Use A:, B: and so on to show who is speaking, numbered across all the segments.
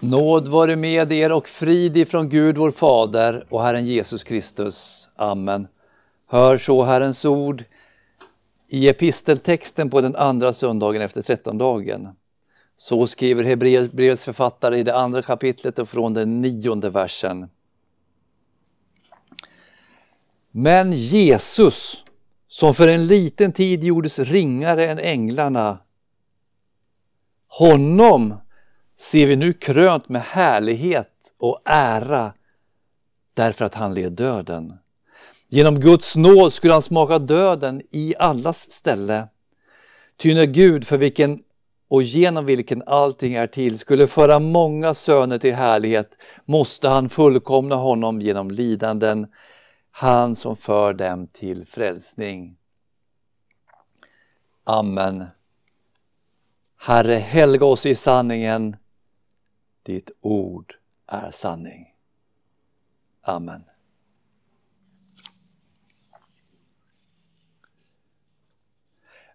A: Nåd vare med er och frid ifrån Gud vår Fader och Herren Jesus Kristus. Amen. Hör så Herrens ord i episteltexten på den andra söndagen efter trettondagen. Så skriver Hebreerbrevets författare i det andra kapitlet och från den nionde versen. Men Jesus, som för en liten tid gjordes ringare än änglarna, honom ser vi nu krönt med härlighet och ära därför att han led döden. Genom Guds nåd skulle han smaka döden i allas ställe. Ty när Gud, för vilken och genom vilken allting är till, skulle föra många söner till härlighet, måste han fullkomna honom genom lidanden, han som för dem till frälsning. Amen. Herre, helga oss i sanningen. Ditt ord är sanning. Amen.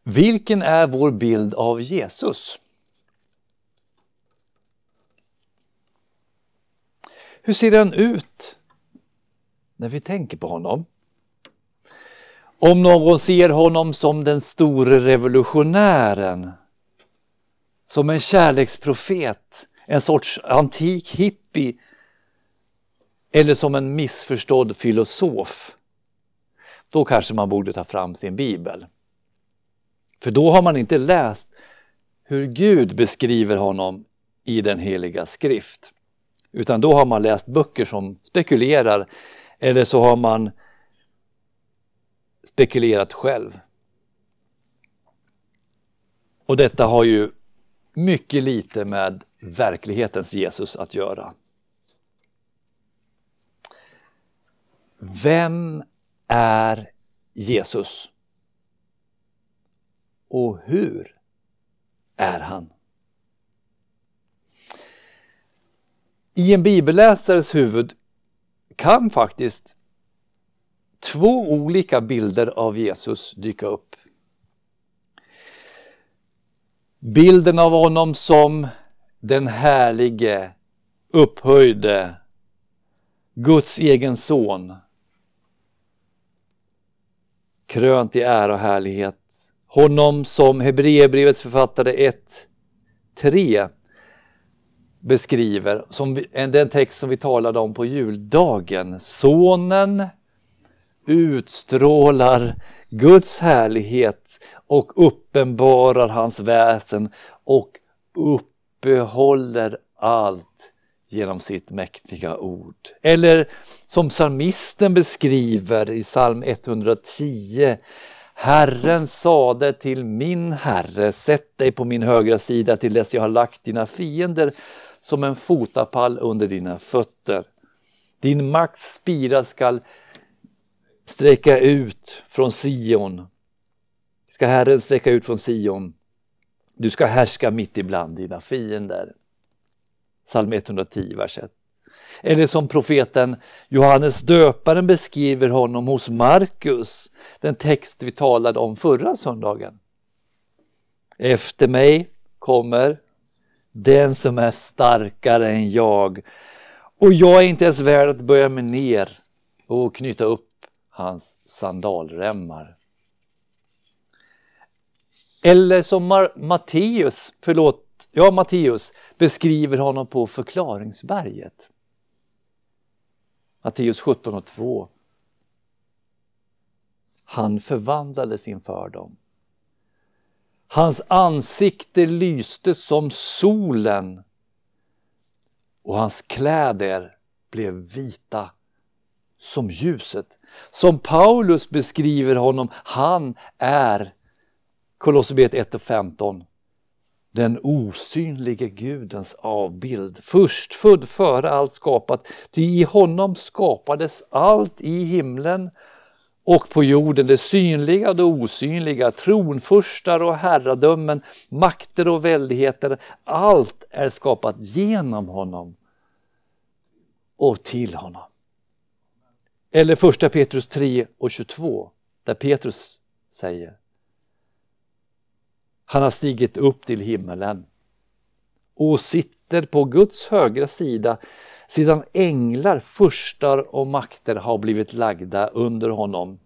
A: Vilken är vår bild av Jesus? Hur ser han ut när vi tänker på honom? Om någon ser honom som den store revolutionären, som en kärleksprofet, en sorts antik hippie eller som en missförstådd filosof, då kanske man borde ta fram sin bibel. För då har man inte läst hur Gud beskriver honom i den heliga skrift. Utan då har man läst böcker som spekulerar eller så har man spekulerat själv. Och detta har ju mycket lite med verklighetens Jesus att göra. Vem är Jesus? Och hur är han? I en bibelläsares huvud kan faktiskt två olika bilder av Jesus dyka upp. Bilden av honom som den härlige, upphöjde, Guds egen son. Krönt i ära och härlighet. Honom som Hebreerbrevets författare 1, 3 beskriver, som vi, den text som vi talade om på juldagen. Sonen utstrålar Guds härlighet och uppenbarar hans väsen och behåller allt genom sitt mäktiga ord. Eller som psalmisten beskriver i psalm 110 Herren sade till min Herre, sätt dig på min högra sida till dess jag har lagt dina fiender som en fotapall under dina fötter. Din makts spira skall sträcka ut från Sion. Ska Herren sträcka ut från Sion. Du ska härska mitt ibland dina fiender. Psalm 110, vers 1. Eller som profeten Johannes döparen beskriver honom hos Markus, den text vi talade om förra söndagen. Efter mig kommer den som är starkare än jag och jag är inte ens värd att böja mig ner och knyta upp hans sandalremmar. Eller som Matteus, förlåt, ja Matteus beskriver honom på förklaringsberget. Matteus 17 och 2. Han förvandlades inför dem. Hans ansikte lyste som solen och hans kläder blev vita som ljuset. Som Paulus beskriver honom, han är Kolosserbrevet 1 och 15 den osynlige Gudens avbild, förstfödd före allt skapat. Ty i honom skapades allt i himlen och på jorden, det synliga och det osynliga, tronfurstar och herradömen, makter och väldigheter. Allt är skapat genom honom och till honom. Eller första Petrus 3 och 22 där Petrus säger han har stigit upp till himmelen och sitter på Guds högra sida sedan änglar, furstar och makter har blivit lagda under honom.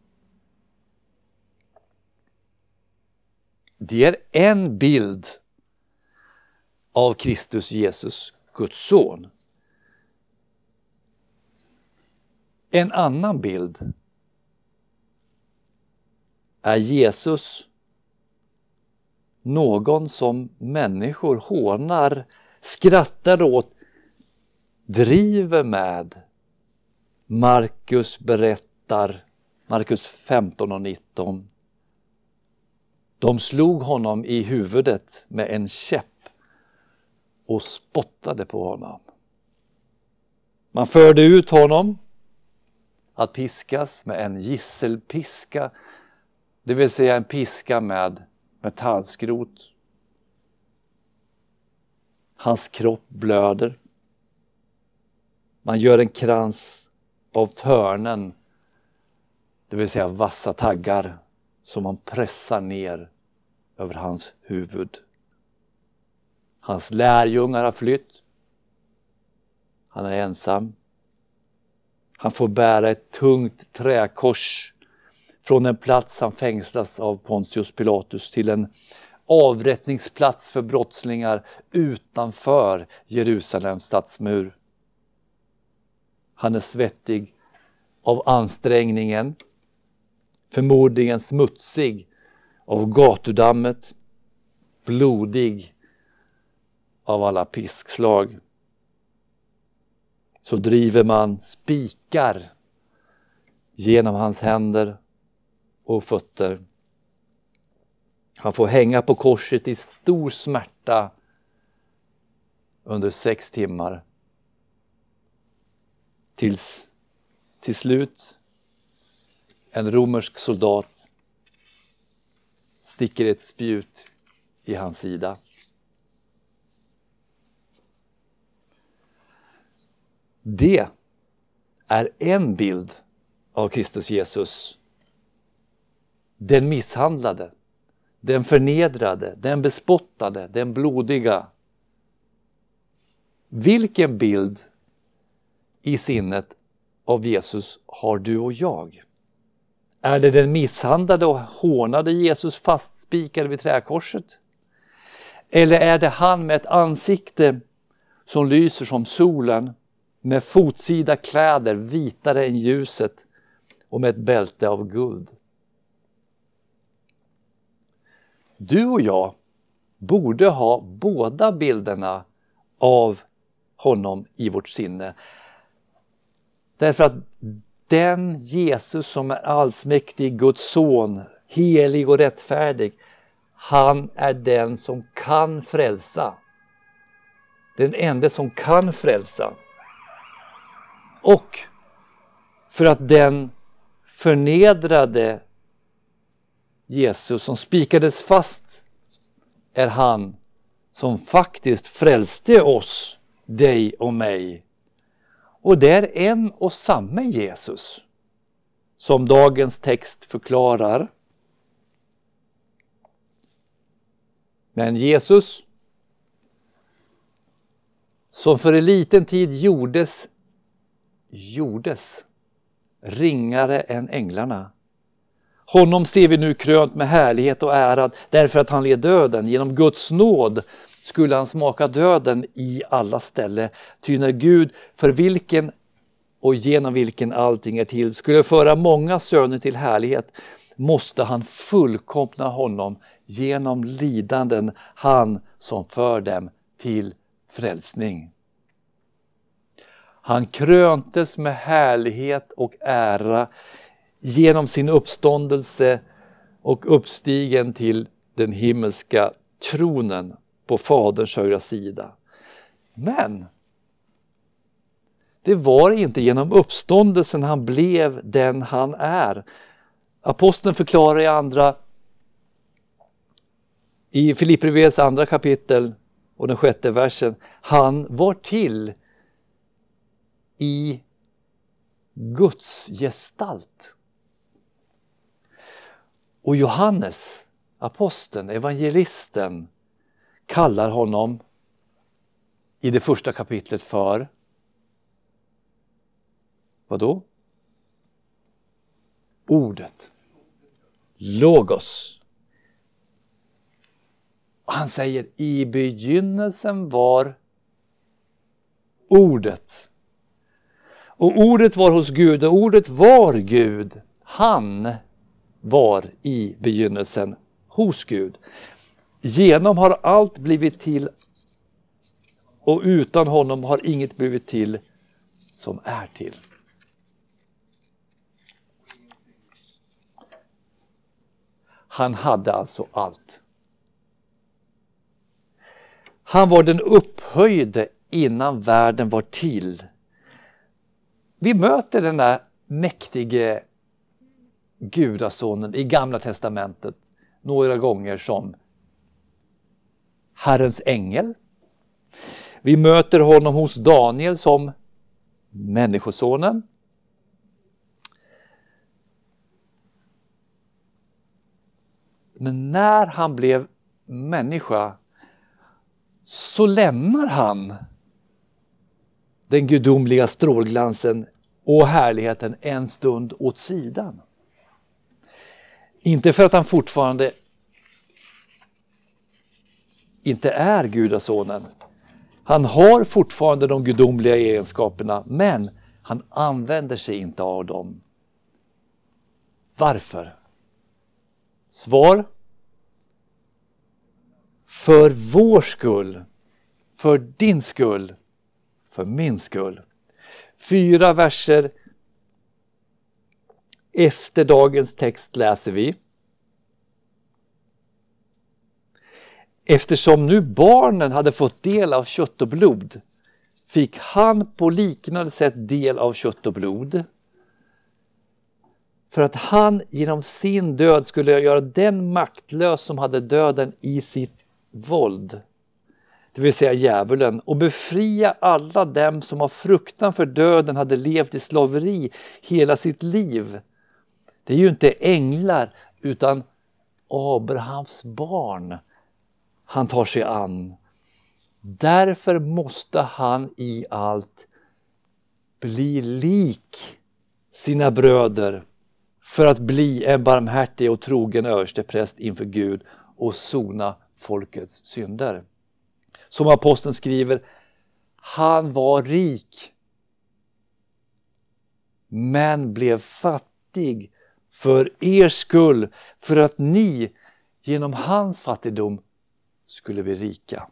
A: Det är en bild av Kristus Jesus, Guds son. En annan bild är Jesus någon som människor hånar, skrattar åt, driver med. Markus berättar, Markus 15 och 19. De slog honom i huvudet med en käpp och spottade på honom. Man förde ut honom att piskas med en gisselpiska, det vill säga en piska med metallskrot. Hans kropp blöder. Man gör en krans av törnen, det vill säga vassa taggar, som man pressar ner över hans huvud. Hans lärjungar har flytt. Han är ensam. Han får bära ett tungt träkors från en plats han fängslas av Pontius Pilatus till en avrättningsplats för brottslingar utanför Jerusalems stadsmur. Han är svettig av ansträngningen, förmodligen smutsig av gatudammet, blodig av alla piskslag. Så driver man spikar genom hans händer och fötter. Han får hänga på korset i stor smärta under sex timmar. Tills till slut en romersk soldat sticker ett spjut i hans sida. Det är en bild av Kristus Jesus den misshandlade, den förnedrade, den bespottade, den blodiga. Vilken bild i sinnet av Jesus har du och jag? Är det den misshandlade och hånade Jesus fastspikade vid träkorset? Eller är det han med ett ansikte som lyser som solen, med fotsida kläder vitare än ljuset och med ett bälte av guld? Du och jag borde ha båda bilderna av honom i vårt sinne. Därför att den Jesus som är allsmäktig, Guds son, helig och rättfärdig, han är den som kan frälsa. Den enda som kan frälsa. Och för att den förnedrade Jesus som spikades fast är han som faktiskt frälste oss, dig och mig. Och det är en och samma Jesus som dagens text förklarar. Men Jesus som för en liten tid gjordes, gjordes ringare än änglarna honom ser vi nu krönt med härlighet och ära därför att han led döden. Genom Guds nåd skulle han smaka döden i alla ställe. Ty när Gud, för vilken och genom vilken allting är till, skulle föra många söner till härlighet måste han fullkomna honom genom lidanden, han som för dem till frälsning. Han kröntes med härlighet och ära genom sin uppståndelse och uppstigen till den himmelska tronen på Faderns högra sida. Men det var inte genom uppståndelsen han blev den han är. Aposteln förklarar i andra i Filipperbrevets andra kapitel och den sjätte versen. Han var till i Guds gestalt. Och Johannes, aposteln, evangelisten, kallar honom i det första kapitlet för vad då? Ordet. Logos. Han säger i begynnelsen var ordet. Och ordet var hos Gud och ordet var Gud. Han var i begynnelsen hos Gud. Genom har allt blivit till och utan honom har inget blivit till som är till. Han hade alltså allt. Han var den upphöjde innan världen var till. Vi möter den där mäktige gudasonen i Gamla Testamentet några gånger som Herrens ängel. Vi möter honom hos Daniel som Människosonen. Men när han blev människa så lämnar han den gudomliga strålglansen och härligheten en stund åt sidan. Inte för att han fortfarande inte är gudasonen. Han har fortfarande de gudomliga egenskaperna men han använder sig inte av dem. Varför? Svar? För vår skull, för din skull, för min skull. Fyra verser efter dagens text läser vi Eftersom nu barnen hade fått del av kött och blod fick han på liknande sätt del av kött och blod. För att han genom sin död skulle göra den maktlös som hade döden i sitt våld, det vill säga djävulen, och befria alla dem som av fruktan för döden hade levt i slaveri hela sitt liv. Det är ju inte änglar utan Abrahams barn han tar sig an. Därför måste han i allt bli lik sina bröder för att bli en barmhärtig och trogen överstepräst inför Gud och sona folkets synder. Som aposteln skriver, han var rik men blev fattig för er skull, för att ni genom hans fattigdom skulle bli rika.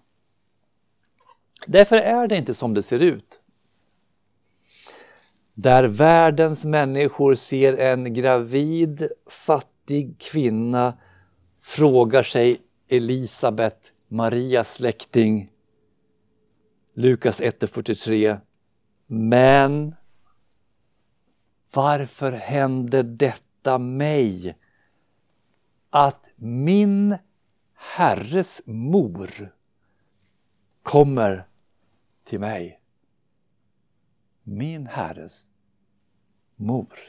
A: Därför är det inte som det ser ut. Där världens människor ser en gravid, fattig kvinna frågar sig Elisabet, Marias släkting, Lukas 1.43. Men varför händer detta mig? Att min Herres mor kommer till mig. Min Herres mor.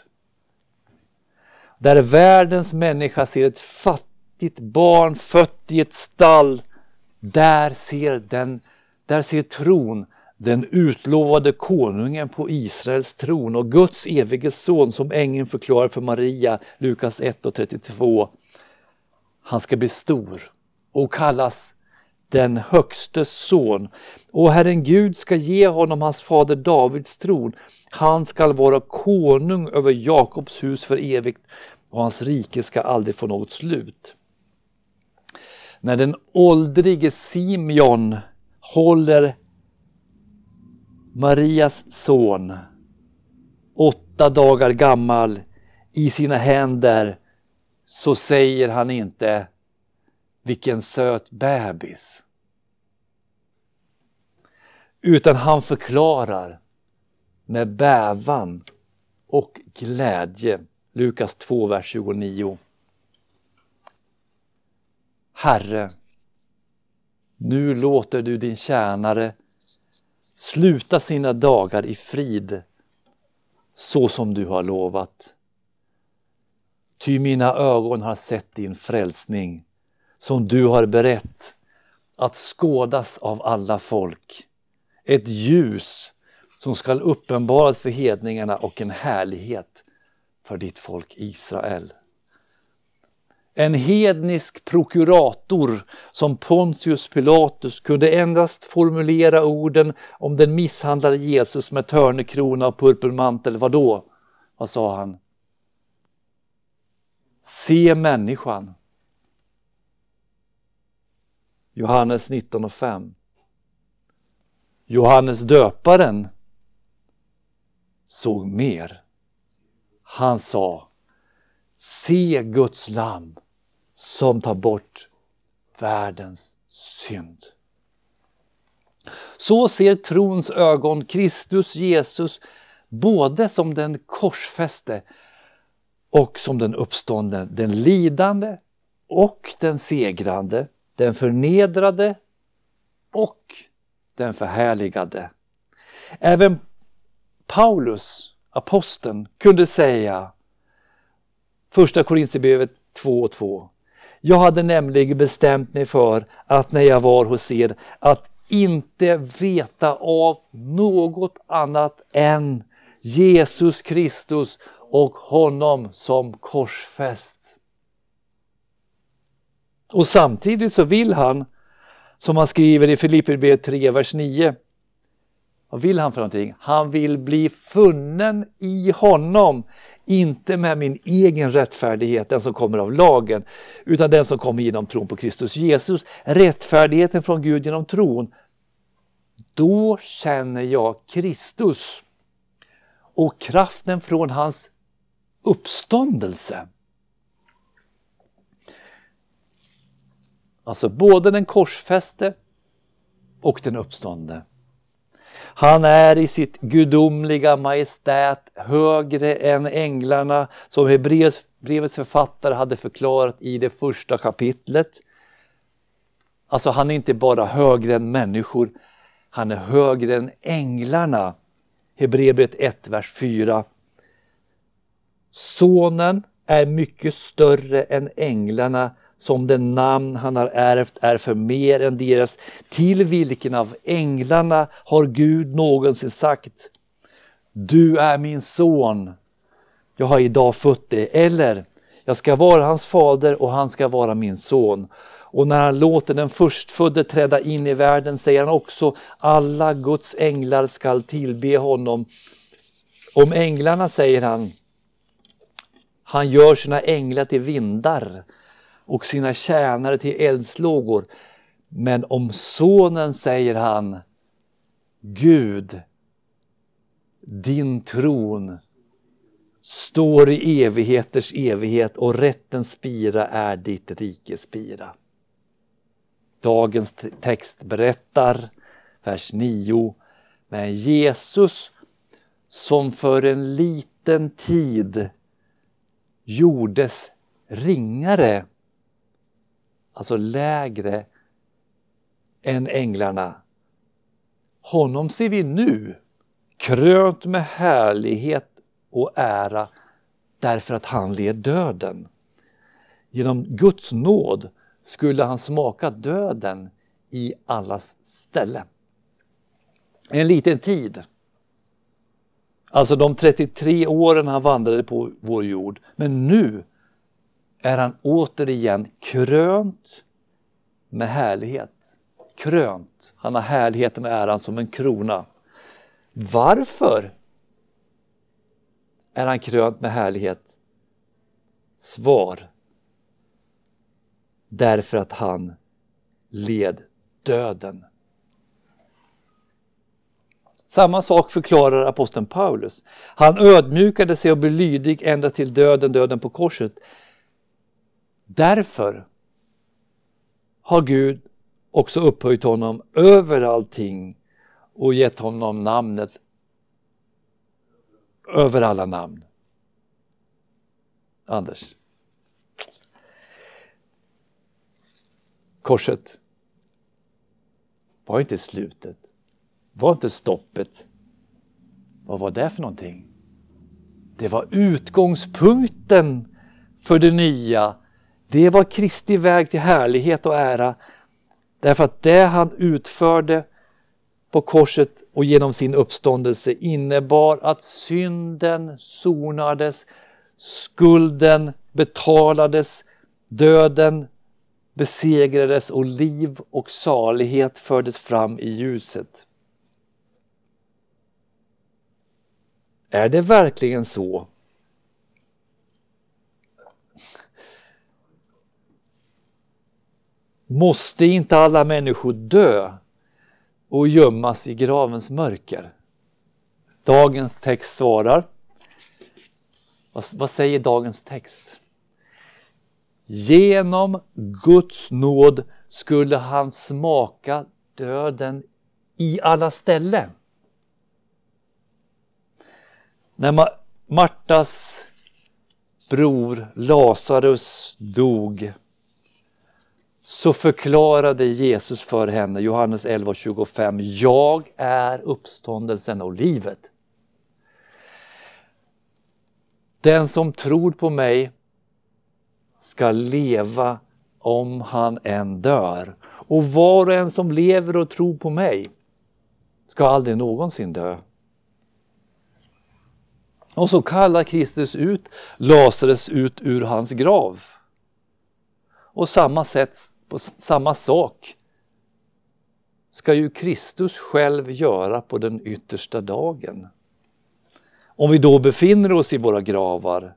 A: Där världens människa ser ett fattigt barn fött i ett stall, där ser, den, där ser tron den utlovade konungen på Israels tron och Guds evige son som ängeln förklarar för Maria, Lukas 1 och 32. Han ska bli stor och kallas den högstes son. Och Herren Gud ska ge honom hans fader Davids tron. Han skall vara konung över Jakobs hus för evigt och hans rike ska aldrig få något slut. När den åldrige Simeon håller Marias son, åtta dagar gammal, i sina händer så säger han inte vilken söt bebis. Utan han förklarar med bävan och glädje. Lukas 2, vers 29. Herre, nu låter du din tjänare sluta sina dagar i frid så som du har lovat. Ty mina ögon har sett din frälsning som du har berett att skådas av alla folk. ett ljus som skall uppenbaras för hedningarna och en härlighet för ditt folk Israel. En hednisk prokurator som Pontius Pilatus kunde endast formulera orden om den misshandlade Jesus med törnekrona och purpurmantel. Vadå? Vad sa han? Se människan. Johannes 19.5 Johannes döparen såg mer. Han sa Se Guds lamm som tar bort världens synd. Så ser trons ögon Kristus Jesus både som den korsfäste och som den uppståndne, den lidande och den segrande, den förnedrade och den förhärligade. Även Paulus, aposteln, kunde säga Första Korinthierbrevet 2 och 2. Jag hade nämligen bestämt mig för att när jag var hos er att inte veta av något annat än Jesus Kristus och honom som korsfäst. Och samtidigt så vill han, som han skriver i Filipperbrevet 3, vers 9. Vad vill han för någonting? Han vill bli funnen i honom, inte med min egen rättfärdighet, den som kommer av lagen, utan den som kommer genom tron på Kristus Jesus. Rättfärdigheten från Gud genom tron. Då känner jag Kristus och kraften från hans uppståndelse. Alltså både den korsfäste och den uppståndne. Han är i sitt gudomliga majestät högre än änglarna som Hebreerbrevets författare hade förklarat i det första kapitlet. Alltså han är inte bara högre än människor, han är högre än änglarna. Hebreerbrevet 1, vers 4. Sonen är mycket större än änglarna som den namn han har ärvt är för mer än deras. Till vilken av änglarna har Gud någonsin sagt Du är min son, jag har idag fött dig. Eller jag ska vara hans fader och han ska vara min son. Och när han låter den förstfödde träda in i världen säger han också alla Guds änglar skall tillbe honom. Om änglarna säger han han gör sina änglar till vindar och sina tjänare till eldslågor. Men om sonen säger han Gud, din tron står i evigheters evighet och rättens spira är ditt rikes spira. Dagens text berättar, vers 9, men Jesus som för en liten tid gjordes ringare alltså lägre än änglarna. Honom ser vi nu krönt med härlighet och ära därför att han led döden. Genom Guds nåd skulle han smaka döden i allas ställe. En liten tid. Alltså de 33 åren han vandrade på vår jord. Men nu är han återigen krönt med härlighet. Krönt. Han har härligheten och äran som en krona. Varför är han krönt med härlighet? Svar. Därför att han led döden. Samma sak förklarar aposteln Paulus. Han ödmjukade sig och blev lydig ända till döden, döden på korset. Därför har Gud också upphöjt honom över allting och gett honom namnet över alla namn. Anders. Korset var inte slutet, var inte stoppet. Vad var det för någonting? Det var utgångspunkten för det nya det var Kristi väg till härlighet och ära därför att det han utförde på korset och genom sin uppståndelse innebar att synden sonades, skulden betalades, döden besegrades och liv och salighet fördes fram i ljuset. Är det verkligen så? Måste inte alla människor dö och gömmas i gravens mörker? Dagens text svarar. Vad, säger dagens text? Genom Guds nåd skulle han smaka döden i alla ställen. När Martas bror Lazarus dog så förklarade Jesus för henne, Johannes 11.25, Jag är uppståndelsen och livet. Den som tror på mig ska leva om han än dör. Och var och en som lever och tror på mig ska aldrig någonsin dö. Och så kallar Kristus ut Lazarus ut ur hans grav. Och samma, sätt, på samma sak ska ju Kristus själv göra på den yttersta dagen. Om vi då befinner oss i våra gravar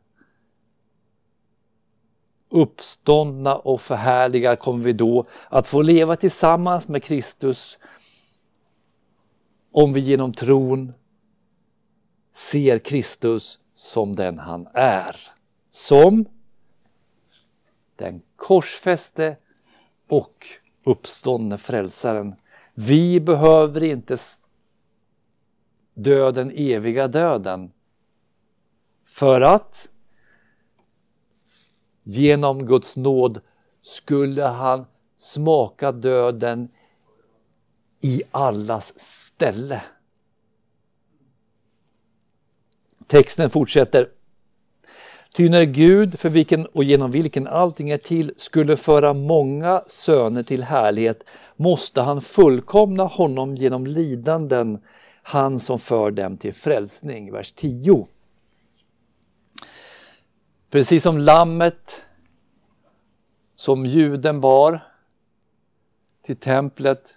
A: uppståndna och förhärliga kommer vi då att få leva tillsammans med Kristus om vi genom tron ser Kristus som den han är. Som den korsfäste och uppståndne frälsaren. Vi behöver inte dö den eviga döden för att genom Guds nåd skulle han smaka döden i allas ställe. Texten fortsätter. Ty när Gud, för vilken och genom vilken allting är till, skulle föra många söner till härlighet måste han fullkomna honom genom lidanden, han som för dem till frälsning. Vers 10. Precis som lammet som juden var till templet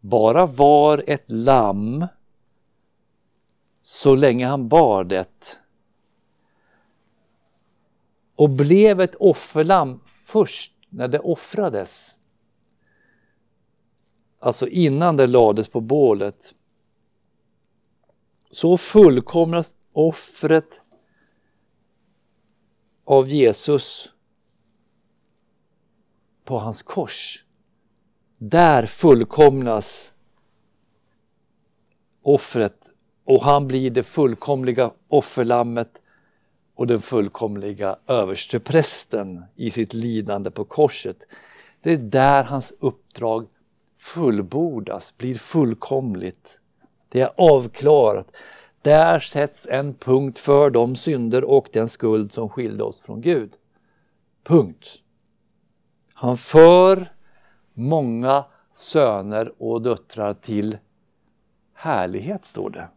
A: bara var ett lamm så länge han bar det och blev ett offerlamm först när det offrades. Alltså innan det lades på bålet. Så fullkomnas offret av Jesus på hans kors. Där fullkomnas offret och han blir det fullkomliga offerlammet och den fullkomliga översteprästen i sitt lidande på korset. Det är där hans uppdrag fullbordas, blir fullkomligt. Det är avklarat. Där sätts en punkt för de synder och den skuld som skilde oss från Gud. Punkt. Han för många söner och döttrar till härlighet, står det.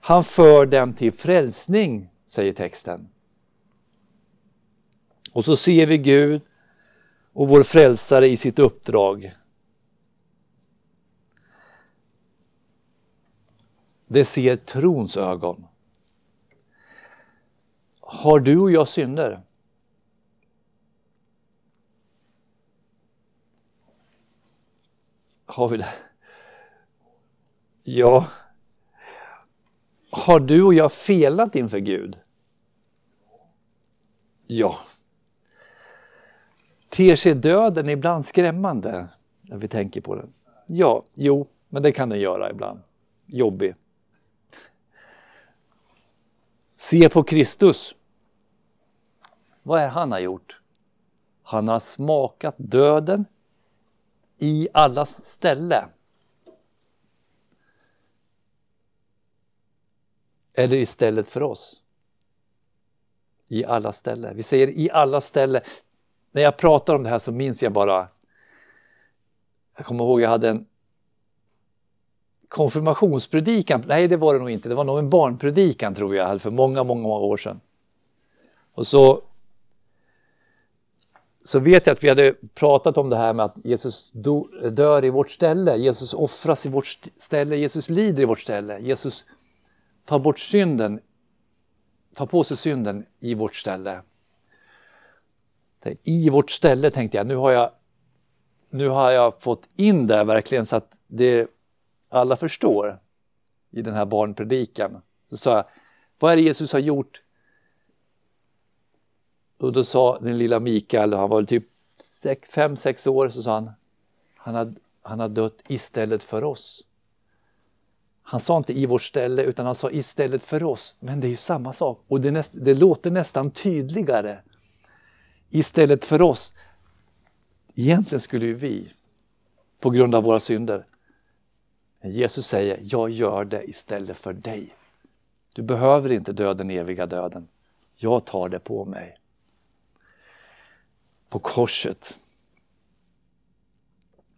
A: Han för dem till frälsning, säger texten. Och så ser vi Gud och vår frälsare i sitt uppdrag. Det ser trons ögon. Har du och jag synder? Har vi det? Ja. Har du och jag felat inför Gud? Ja. Ter sig döden ibland skrämmande när vi tänker på den? Ja, jo, men det kan den göra ibland. Jobbig. Se på Kristus. Vad är han har gjort? Han har smakat döden i allas ställe. Eller istället för oss. I alla ställen. Vi säger i alla ställen. När jag pratar om det här så minns jag bara Jag kommer ihåg jag hade en konfirmationspredikan. Nej, det var det nog inte. Det var nog en barnpredikan tror jag, för många, många, många år sedan. Och så, så vet jag att vi hade pratat om det här med att Jesus do, dör i vårt ställe. Jesus offras i vårt ställe. Jesus lider i vårt ställe. Jesus tar bort synden, Ta på sig synden i vårt ställe. I vårt ställe tänkte jag, nu har jag, nu har jag fått in det verkligen så att det alla förstår i den här barnpredikan. Så sa jag, vad är det Jesus har gjort? Och då sa den lilla Mikael, han var väl typ 5-6 år, så sa han, han har, han har dött istället för oss. Han sa inte i vårt ställe utan han sa istället för oss. Men det är ju samma sak och det, näst, det låter nästan tydligare. Istället för oss. Egentligen skulle ju vi, på grund av våra synder, men Jesus säger, jag gör det istället för dig. Du behöver inte dö den eviga döden. Jag tar det på mig. På korset.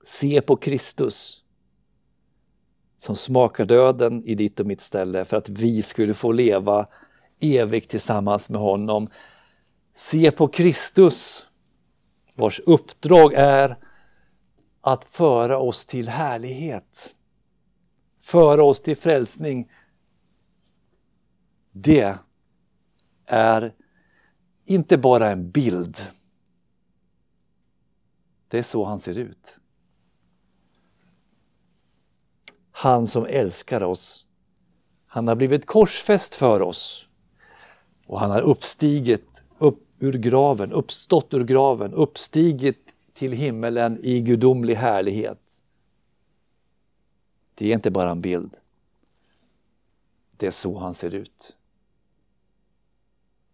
A: Se på Kristus som smakar döden i ditt och mitt ställe för att vi skulle få leva evigt tillsammans med honom. Se på Kristus vars uppdrag är att föra oss till härlighet föra oss till frälsning. Det är inte bara en bild. Det är så han ser ut. Han som älskar oss. Han har blivit korsfäst för oss. Och han har uppstigit upp ur graven, uppstått ur graven, uppstigit till himmelen i gudomlig härlighet. Det är inte bara en bild. Det är så han ser ut.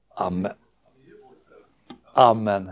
A: Amen. Amen.